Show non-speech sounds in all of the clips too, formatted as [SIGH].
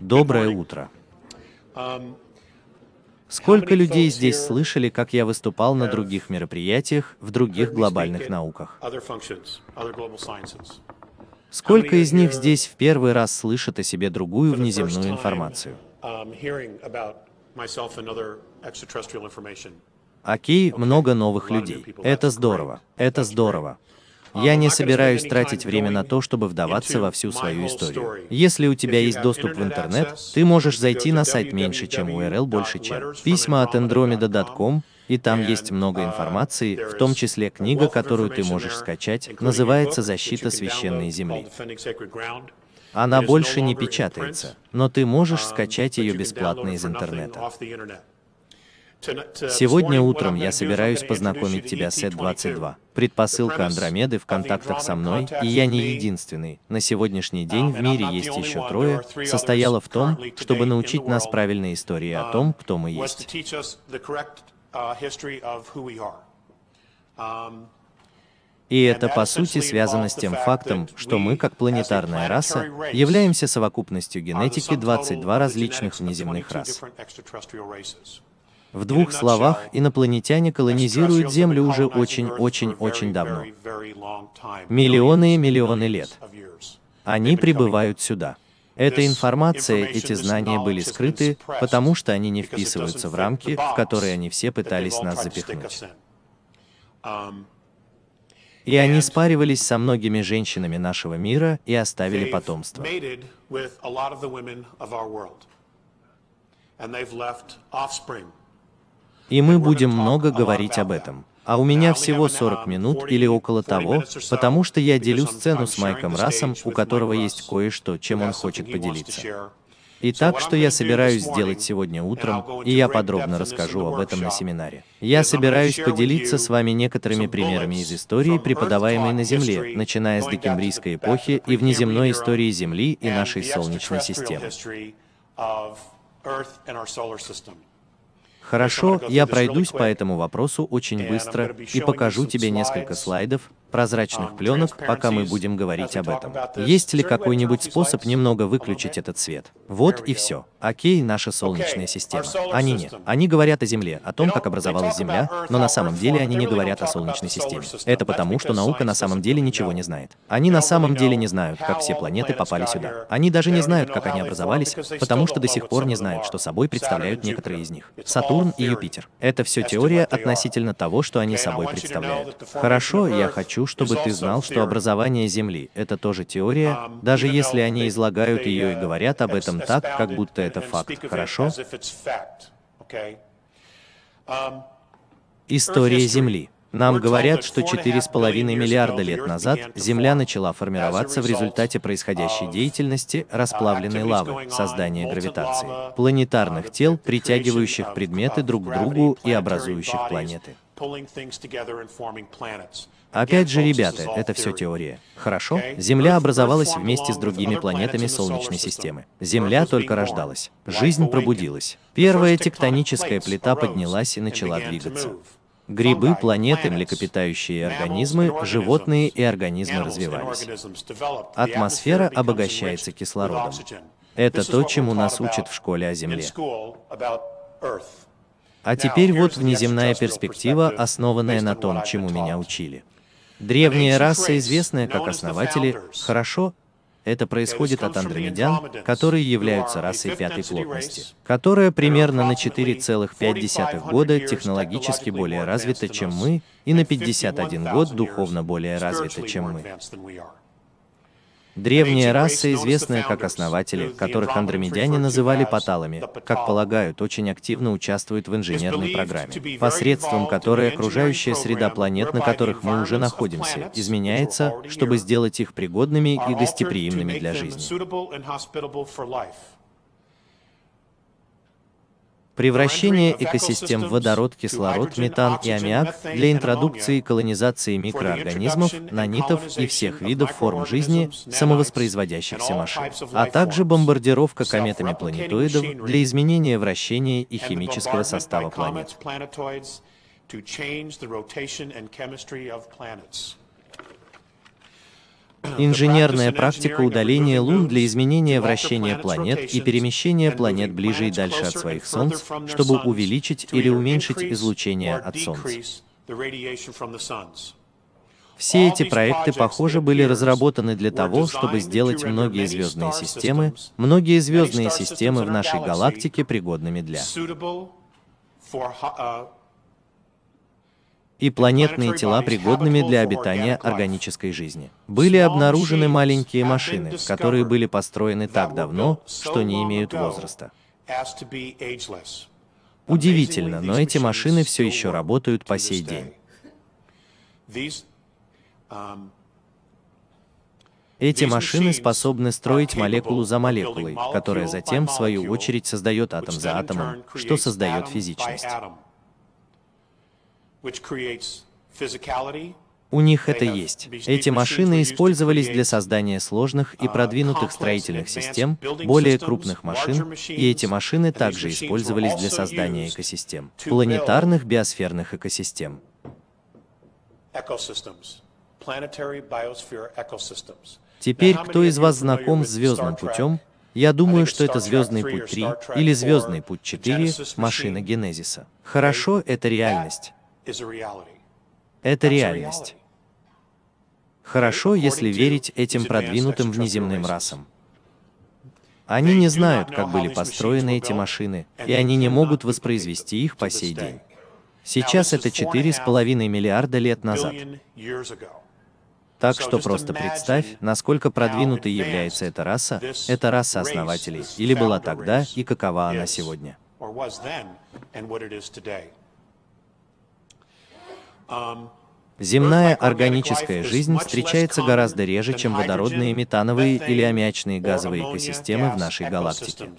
Доброе утро. Сколько людей здесь слышали, как я выступал на других мероприятиях в других глобальных науках? Сколько из них здесь в первый раз слышат о себе другую внеземную информацию? Окей, много новых людей. Это здорово. Это здорово. Я не собираюсь тратить время на то, чтобы вдаваться во всю свою историю. Если у тебя есть доступ в интернет, ты можешь зайти на сайт меньше, чем URL больше, чем письма от andromeda.com, и там есть много информации, в том числе книга, которую ты можешь скачать, называется «Защита священной земли». Она больше не печатается, но ты можешь скачать ее бесплатно из интернета. Сегодня утром я собираюсь познакомить тебя с Эд-22. Предпосылка Андромеды в контактах со мной, и я не единственный. На сегодняшний день в мире есть еще трое, состояла в том, чтобы научить нас правильной истории о том, кто мы есть. И это, по сути, связано с тем фактом, что мы, как планетарная раса, являемся совокупностью генетики 22 различных внеземных рас. В двух словах, инопланетяне колонизируют Землю уже очень-очень-очень давно. Миллионы и миллионы лет. Они прибывают сюда. Эта информация, эти знания были скрыты, потому что они не вписываются в рамки, в которые они все пытались нас запихнуть. И они спаривались со многими женщинами нашего мира и оставили потомство. И мы будем много говорить об этом. А у меня всего 40 минут или около того, потому что я делю сцену с Майком Рассом, у которого есть кое-что, чем он хочет поделиться. Итак, что я собираюсь сделать сегодня утром, и я подробно расскажу об этом на семинаре. Я собираюсь поделиться с вами некоторыми примерами из истории, преподаваемой на Земле, начиная с декембрийской эпохи и внеземной истории Земли и нашей Солнечной системы. Хорошо, я пройдусь по этому вопросу очень быстро и покажу тебе несколько слайдов, прозрачных пленок, пока мы будем говорить об этом. Есть ли какой-нибудь способ немного выключить этот свет? Вот и все. Окей, наша Солнечная система. Они нет. Они говорят о Земле, о том, как образовалась Земля, но на самом деле они не говорят о Солнечной системе. Это потому, что наука на самом деле ничего не знает. Они на самом деле не знают, как все планеты попали сюда. Они даже не знают, как они образовались, потому что до сих пор не знают, что собой представляют некоторые из них. Сатурн и Юпитер. Это все теория относительно того, что они собой представляют. Хорошо, я хочу хочу, чтобы ты знал, что образование Земли — это тоже теория, um, даже если они излагают ее и uh, говорят об этом так, как будто это факт, хорошо? Um, История Земли. Нам говорят, что 4,5 миллиарда лет назад Земля начала формироваться в результате происходящей деятельности uh, расплавленной лавы, создания гравитации, планетарных uh, тел, притягивающих предметы друг к другу и образующих планеты. Опять же, ребята, это все теория. Хорошо? Земля образовалась вместе с другими планетами Солнечной системы. Земля только рождалась. Жизнь пробудилась. Первая тектоническая плита поднялась и начала двигаться. Грибы, планеты, млекопитающие организмы, животные и организмы развивались. Атмосфера обогащается кислородом. Это то, чему нас учат в школе о Земле. А теперь вот внеземная перспектива, основанная на том, чему меня учили. Древняя раса, известная как основатели, хорошо, это происходит от андромедян, которые являются расой пятой плотности, которая примерно на 4,5 года технологически более развита, чем мы, и на 51 год духовно более развита, чем мы. Древняя раса, известная как основатели, которых андромедяне называли паталами, как полагают, очень активно участвует в инженерной программе, посредством которой окружающая среда планет, на которых мы уже находимся, изменяется, чтобы сделать их пригодными и гостеприимными для жизни. Превращение экосистем в водород, кислород, метан и аммиак для интродукции и колонизации микроорганизмов, нанитов и всех видов форм жизни, самовоспроизводящихся машин, а также бомбардировка кометами планетоидов для изменения вращения и химического состава планет. [CLEARS THROAT] Инженерная практика удаления лун для изменения вращения планет и перемещения планет ближе и дальше от своих Солнц, чтобы увеличить или уменьшить излучение от Солнца. Все эти проекты, похоже, были разработаны для того, чтобы сделать многие звездные системы, многие звездные системы в нашей галактике пригодными для и планетные тела пригодными для обитания органической жизни. Были обнаружены маленькие машины, которые были построены так давно, что не имеют возраста. Удивительно, но эти машины все еще работают по сей день. Эти машины способны строить молекулу за молекулой, которая затем, в свою очередь, создает атом за атомом, что создает физичность. У них это есть. Эти машины использовались для создания сложных и продвинутых строительных систем, более крупных машин, и эти машины также использовались для создания экосистем, планетарных биосферных экосистем. Теперь, кто из вас знаком с звездным путем, я думаю, что это «Звездный путь 3» или «Звездный путь 4» машина Генезиса. Хорошо, это реальность. Это реальность. Хорошо, если верить этим продвинутым внеземным расам. Они не знают, как были построены эти машины, и они не могут воспроизвести их по сей день. Сейчас это 4,5 миллиарда лет назад. Так что просто представь, насколько продвинутой является эта раса, эта раса основателей, или была тогда, и какова она сегодня. Земная органическая жизнь встречается гораздо реже, чем водородные, метановые или аммиачные газовые экосистемы в нашей галактике.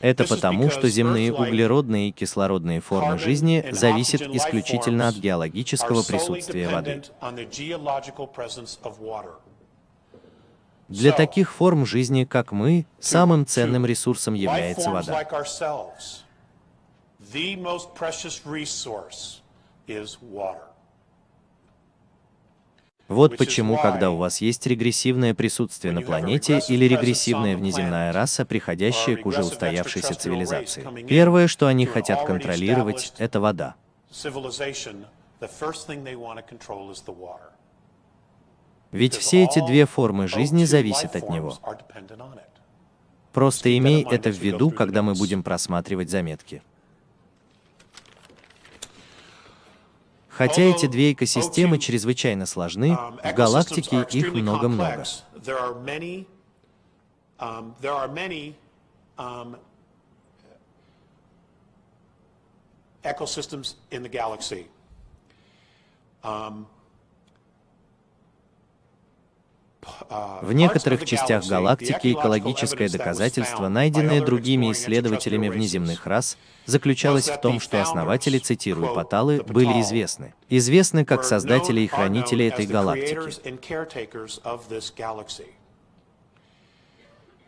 Это потому, что земные углеродные и кислородные формы жизни зависят исключительно от геологического присутствия воды. Для таких форм жизни, как мы, самым ценным ресурсом является вода. Вот почему, когда у вас есть регрессивное присутствие на планете или регрессивная внеземная раса, приходящая к уже устоявшейся цивилизации, первое, что они хотят контролировать, это вода. Ведь все эти две формы жизни зависят от него. Просто имей это в виду, когда мы будем просматривать заметки. Хотя эти две экосистемы чрезвычайно сложны, в галактике их много-много. ecosystems in the galaxy. Um, В некоторых частях галактики экологическое доказательство, найденное другими исследователями внеземных рас, заключалось в том, что основатели, цитирую Паталы, были известны. Известны как создатели и хранители этой галактики.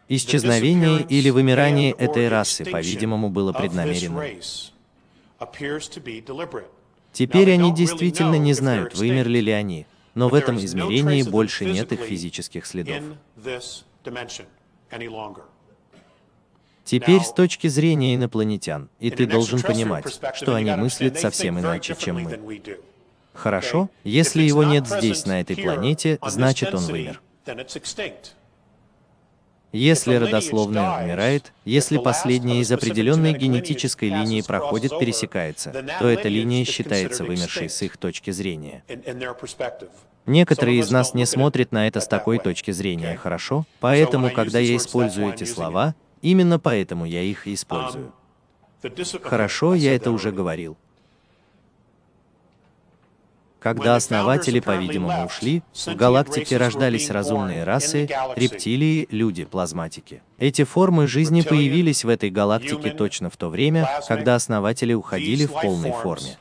Исчезновение или вымирание этой расы, по-видимому, было преднамеренным. Теперь они действительно не знают, вымерли ли они, но в этом измерении больше нет их физических следов. Теперь с точки зрения инопланетян, и ты должен понимать, что они мыслят совсем иначе, чем мы. Хорошо? Если его нет здесь, на этой планете, значит он вымер. Если родословная умирает, если последняя из определенной генетической линии проходит, пересекается, то эта линия считается вымершей с их точки зрения. Некоторые из нас не смотрят на это с такой точки зрения, хорошо? Поэтому, когда я использую эти слова, именно поэтому я их использую. Хорошо, я это уже говорил. Когда основатели, по-видимому, ушли, в галактике рождались разумные расы, рептилии, люди, плазматики. Эти формы жизни появились в этой галактике точно в то время, когда основатели уходили в полной форме.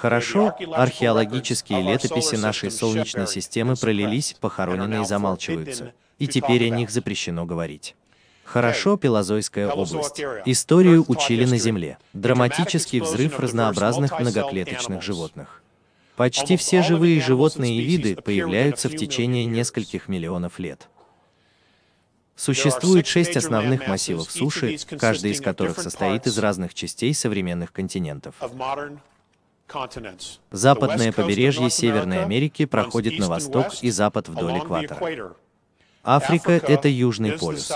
Хорошо, археологические летописи нашей Солнечной системы пролились, похороненные замалчиваются и теперь о них запрещено говорить. Хорошо, Пелозойская область. Историю учили на Земле. Драматический взрыв разнообразных многоклеточных животных. Почти все живые животные и виды появляются в течение нескольких миллионов лет. Существует шесть основных массивов суши, каждый из которых состоит из разных частей современных континентов. Западное побережье Северной Америки проходит на восток и запад вдоль экватора. Африка — это Южный полюс.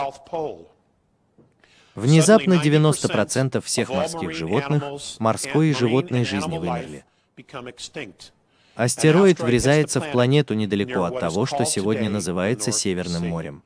Внезапно 90% всех морских животных, морской и животной жизни вымерли. Астероид врезается в планету недалеко от того, что сегодня называется Северным морем.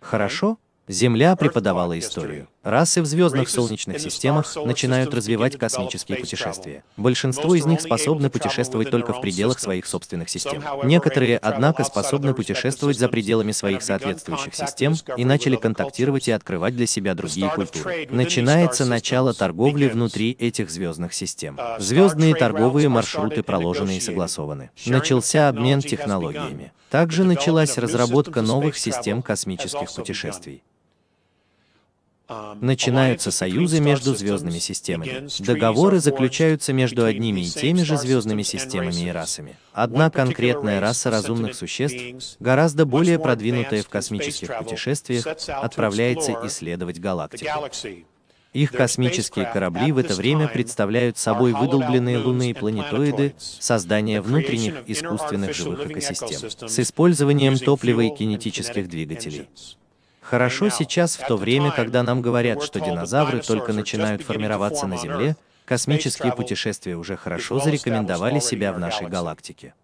Хорошо? Земля преподавала историю. Расы в звездных солнечных системах начинают развивать космические путешествия. Большинство из них способны путешествовать только в пределах своих собственных систем. Некоторые, однако, способны путешествовать за пределами своих соответствующих систем и начали контактировать и открывать для себя другие культуры. Начинается начало торговли внутри этих звездных систем. Звездные торговые маршруты проложены и согласованы. Начался обмен технологиями. Также началась разработка новых систем космических путешествий. Начинаются союзы между звездными системами. Договоры заключаются между одними и теми же звездными системами и расами. Одна конкретная раса разумных существ, гораздо более продвинутая в космических путешествиях, отправляется исследовать галактику. Их космические корабли в это время представляют собой выдолбленные лунные планетоиды, создание внутренних искусственных живых экосистем с использованием топлива и кинетических двигателей. Хорошо сейчас, в то время, когда нам говорят, что динозавры только начинают формироваться на Земле, космические путешествия уже хорошо зарекомендовали себя в нашей галактике.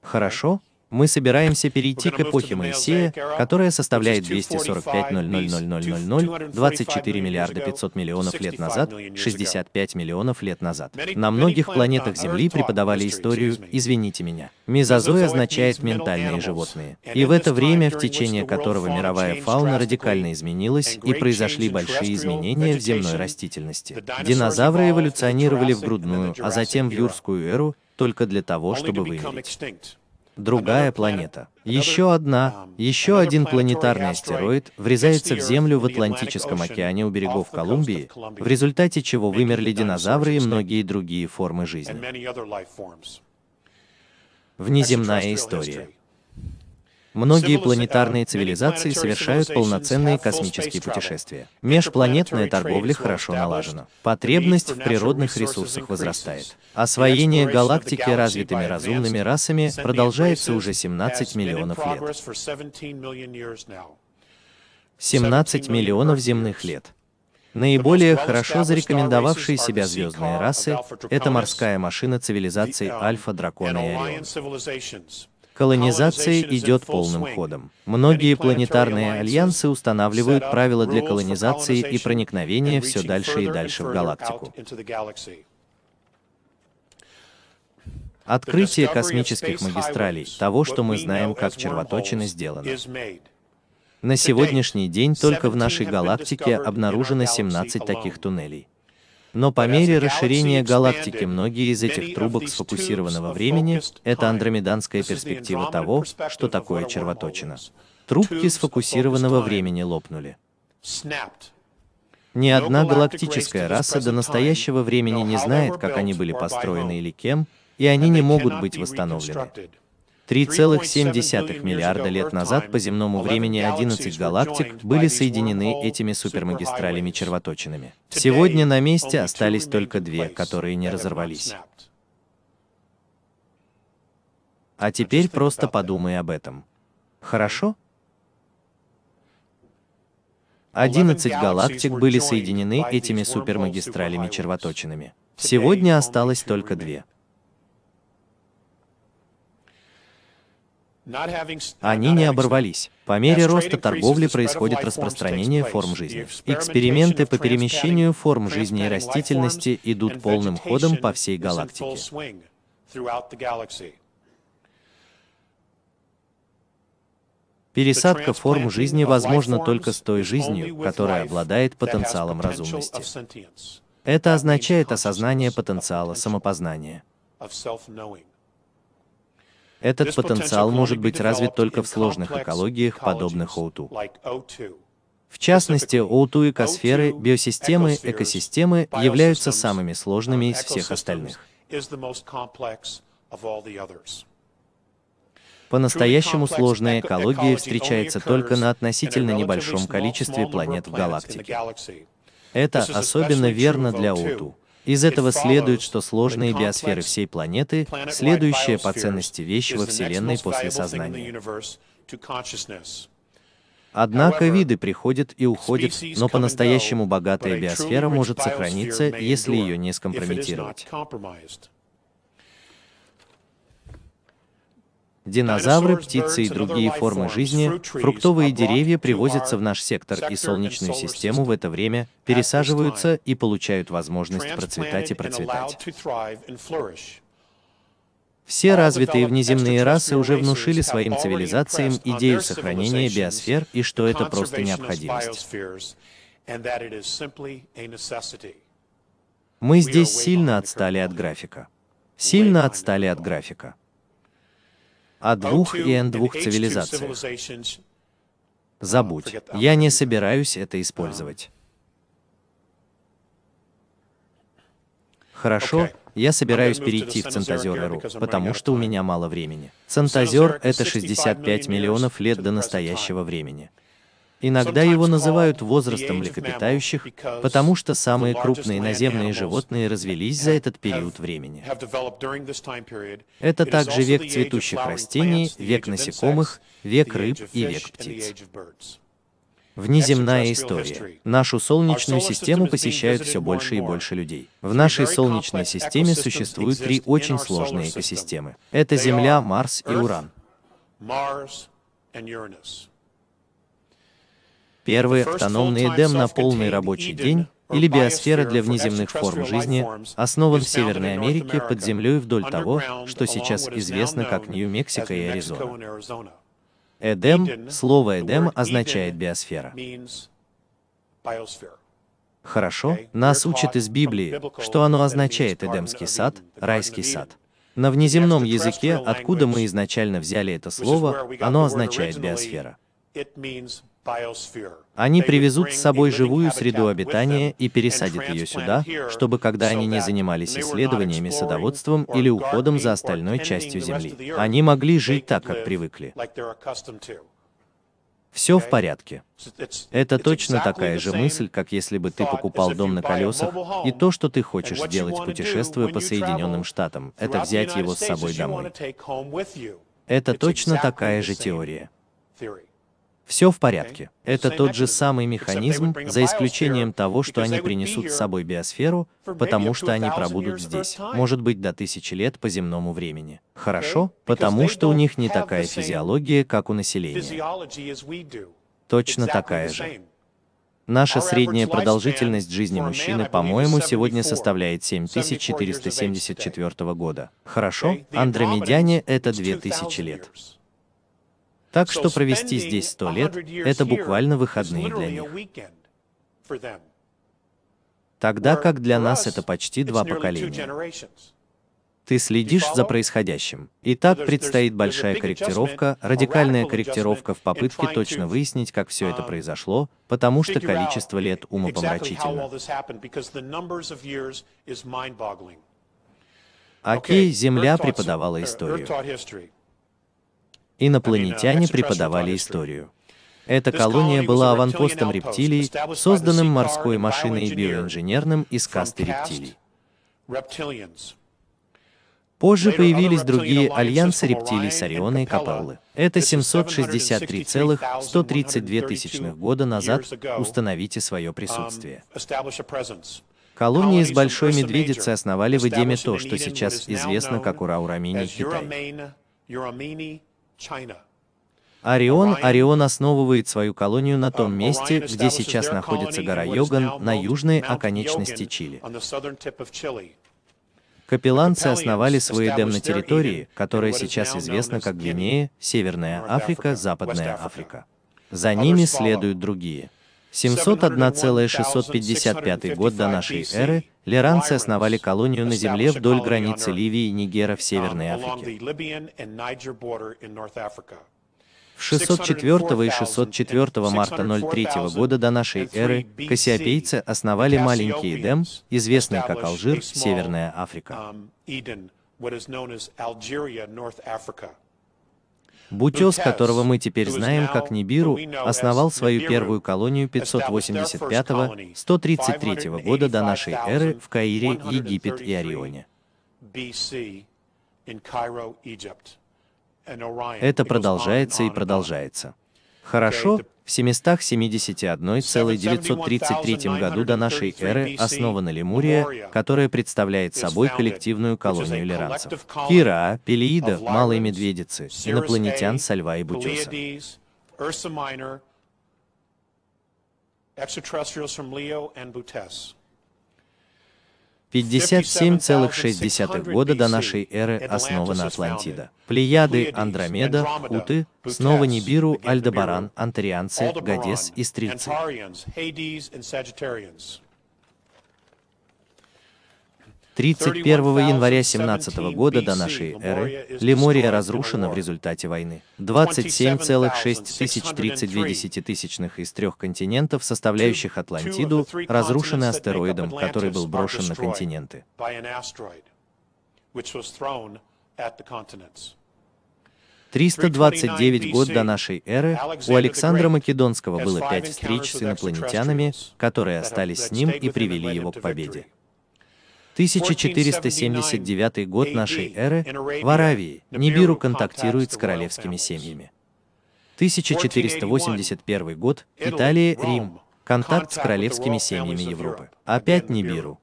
Хорошо? Мы собираемся перейти к эпохе Моисея, которая составляет 245 0000000, 24 миллиарда 500 миллионов лет назад, 65 миллионов лет назад. На многих планетах Земли преподавали историю, извините меня. Мезозой означает ментальные животные. И в это время, в течение которого мировая фауна радикально изменилась и произошли большие изменения в земной растительности. Динозавры эволюционировали в грудную, а затем в юрскую эру, только для того, чтобы вымереть другая планета. Еще одна, еще один планетарный астероид врезается в Землю в Атлантическом океане у берегов Колумбии, в результате чего вымерли динозавры и многие другие формы жизни. Внеземная история. Многие планетарные цивилизации совершают полноценные космические путешествия. Межпланетная торговля хорошо налажена. Потребность в природных ресурсах возрастает. Освоение галактики развитыми разумными расами продолжается уже 17 миллионов лет. 17 миллионов земных лет. Наиболее хорошо зарекомендовавшие себя звездные расы — это морская машина цивилизации Альфа, Дракона и Орион. Колонизация идет полным ходом. Многие планетарные альянсы устанавливают правила для колонизации и проникновения все дальше и дальше в галактику. Открытие космических магистралей, того, что мы знаем как червоточина, сделано. На сегодняшний день только в нашей галактике обнаружено 17 таких туннелей. Но по мере расширения галактики многие из этих трубок сфокусированного времени — это андромеданская перспектива того, что такое червоточина. Трубки сфокусированного времени лопнули. Ни одна галактическая раса до настоящего времени не знает, как они были построены или кем, и они не могут быть восстановлены. 3,7 миллиарда лет назад по земному времени 11 галактик были соединены этими супермагистралями-червоточинами. Сегодня на месте остались только две, которые не разорвались. А теперь просто подумай об этом. Хорошо? 11 галактик были соединены этими супермагистралями-червоточинами. Сегодня осталось только две. Они не оборвались. По мере роста торговли происходит распространение форм жизни. Эксперименты по перемещению форм жизни и растительности идут полным ходом по всей галактике. Пересадка форм жизни возможна только с той жизнью, которая обладает потенциалом разумности. Это означает осознание потенциала самопознания. Этот потенциал может быть развит только в сложных экологиях, подобных O2. В частности, O2 экосферы, биосистемы, экосистемы являются самыми сложными из всех остальных. По-настоящему сложная экология встречается только на относительно небольшом количестве планет в галактике. Это особенно верно для O2. Из этого следует, что сложные биосферы всей планеты — следующая по ценности вещь во Вселенной после сознания. Однако виды приходят и уходят, но по-настоящему богатая биосфера может сохраниться, если ее не скомпрометировать. Динозавры, птицы и другие формы жизни, фруктовые деревья привозятся в наш сектор и Солнечную систему в это время, пересаживаются и получают возможность процветать и процветать. Все развитые внеземные расы уже внушили своим цивилизациям идею сохранения биосфер и что это просто необходимость. Мы здесь сильно отстали от графика. Сильно отстали от графика. О двух и N двух цивилизациях. Забудь, я не собираюсь это использовать. Хорошо, я собираюсь перейти в Центазер-эру, потому что у меня мало времени. Центазер — это 65 миллионов лет до настоящего времени. Иногда его называют возрастом млекопитающих, потому что самые крупные наземные животные развелись за этот период времени. Это также век цветущих растений, век насекомых, век рыб и век птиц. Внеземная история. Нашу Солнечную систему посещают все больше и больше людей. В нашей Солнечной системе существуют три очень сложные экосистемы. Это Земля, Марс и Уран. Первый автономный Эдем на полный рабочий день или биосфера для внеземных форм жизни основан в Северной Америке под землей вдоль того, что сейчас известно как Нью-Мексико и Аризона. Эдем, слово Эдем означает биосфера. Хорошо, нас учат из Библии, что оно означает Эдемский сад, райский сад. На внеземном языке, откуда мы изначально взяли это слово, оно означает биосфера. Они привезут с собой живую среду обитания и пересадят ее сюда, чтобы когда они не занимались исследованиями, садоводством или уходом за остальной частью Земли, они могли жить так, как привыкли. Все в порядке. Это точно такая же мысль, как если бы ты покупал дом на колесах, и то, что ты хочешь сделать, путешествуя по Соединенным Штатам, это взять его с собой домой. Это точно такая же теория. Все в порядке. Это тот же самый механизм, за исключением того, что они принесут с собой биосферу, потому что они пробудут здесь, может быть, до тысячи лет по земному времени. Хорошо? Потому что у них не такая физиология, как у населения. Точно такая же. Наша средняя продолжительность жизни мужчины, по-моему, сегодня составляет 7474 года. Хорошо? Андромедяне — это 2000 лет. Так что провести здесь сто лет — это буквально выходные для них. Тогда как для нас это почти два поколения. Ты следишь за происходящим. И так предстоит большая корректировка, радикальная корректировка в попытке точно выяснить, как все это произошло, потому что количество лет умопомрачительно. Окей, Земля преподавала историю. Инопланетяне преподавали историю. Эта колония была аванпостом рептилий, созданным морской машиной и биоинженерным из касты рептилий. Позже появились другие альянсы рептилий с Ориона и Капеллы. Это 763,132 года назад установите свое присутствие. Колонии с Большой Медведицы основали в Эдеме то, что сейчас известно как Ураурамини, Китай. Орион Орион основывает свою колонию на том месте, где сейчас находится гора Йоган, на южной оконечности Чили. Капелланцы основали свой Эдем на территории, которая сейчас известна как Гвинея, Северная Африка, Западная Африка. За ними следуют другие. 701,655 год до нашей эры лиранцы основали колонию на земле вдоль границы Ливии и Нигера в Северной Африке. В В 604 и 604 марта 03 года до нашей эры кассиопейцы основали маленький Эдем, известный как Алжир, Северная Африка. Бутес, которого мы теперь знаем как Нибиру, основал свою первую колонию 585-133 года до нашей эры в Каире, Египет и Орионе. Это продолжается и продолжается. Хорошо, в 771,933 году до нашей эры основана Лемурия, которая представляет собой коллективную колонию лиранцев. Кира, Пелеида, Малые Медведицы, инопланетян со льва и бутеса. 57,6 года до нашей эры основана Атлантида. Плеяды, Андромеда, Уты, снова Нибиру, Альдебаран, Антарианцы, Гадес и Стрельцы. 31 января 17 года до нашей эры Лемория разрушена в результате войны. 27,632 из трех континентов, составляющих Атлантиду, разрушены астероидом, который был брошен на континенты. 329 год до нашей эры у Александра Македонского было пять встреч с инопланетянами, которые остались с ним и привели его к победе. 1479 год нашей эры в Аравии Нибиру контактирует с королевскими семьями. 1481 год Италия, Рим. Контакт с королевскими семьями Европы. Опять Нибиру.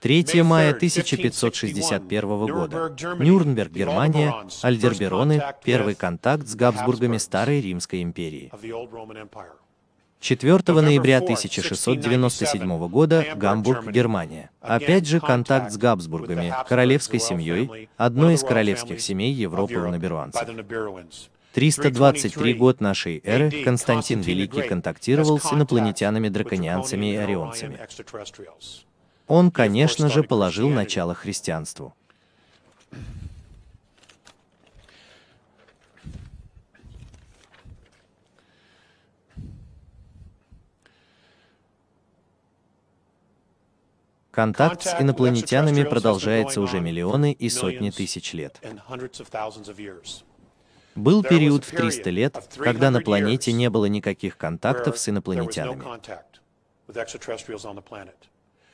3 мая 1561 года. Нюрнберг, Германия. Альдербероны. Первый контакт с Габсбургами Старой Римской империи. 4 ноября 1697 года Гамбург, Германия. Опять же контакт с Габсбургами, королевской семьей, одной из королевских семей Европы у наберуанцев. 323 год нашей эры Константин Великий контактировал с инопланетянами-драконианцами и орионцами. Он, конечно же, положил начало христианству. Контакт с инопланетянами продолжается уже миллионы и сотни тысяч лет. Был период в 300 лет, когда на планете не было никаких контактов с инопланетянами.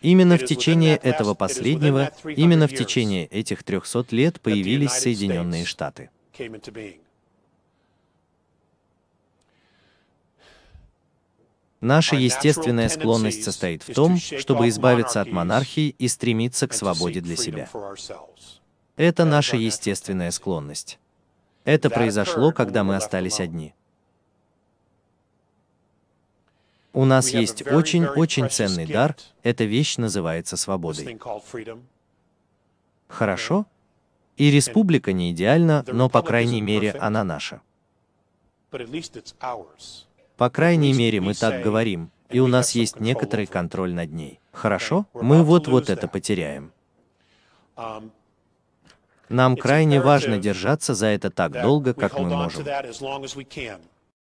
Именно в течение этого последнего, именно в течение этих 300 лет появились Соединенные Штаты. Наша естественная склонность состоит в том, чтобы избавиться от монархии и стремиться к свободе для себя. Это наша естественная склонность. Это произошло, когда мы остались одни. У нас есть очень-очень ценный дар, эта вещь называется свободой. Хорошо? И республика не идеальна, но, по крайней мере, она наша. По крайней мере, мы так говорим, и у нас есть некоторый контроль над ней. Хорошо? Мы вот-вот это потеряем. Нам крайне важно держаться за это так долго, как мы можем.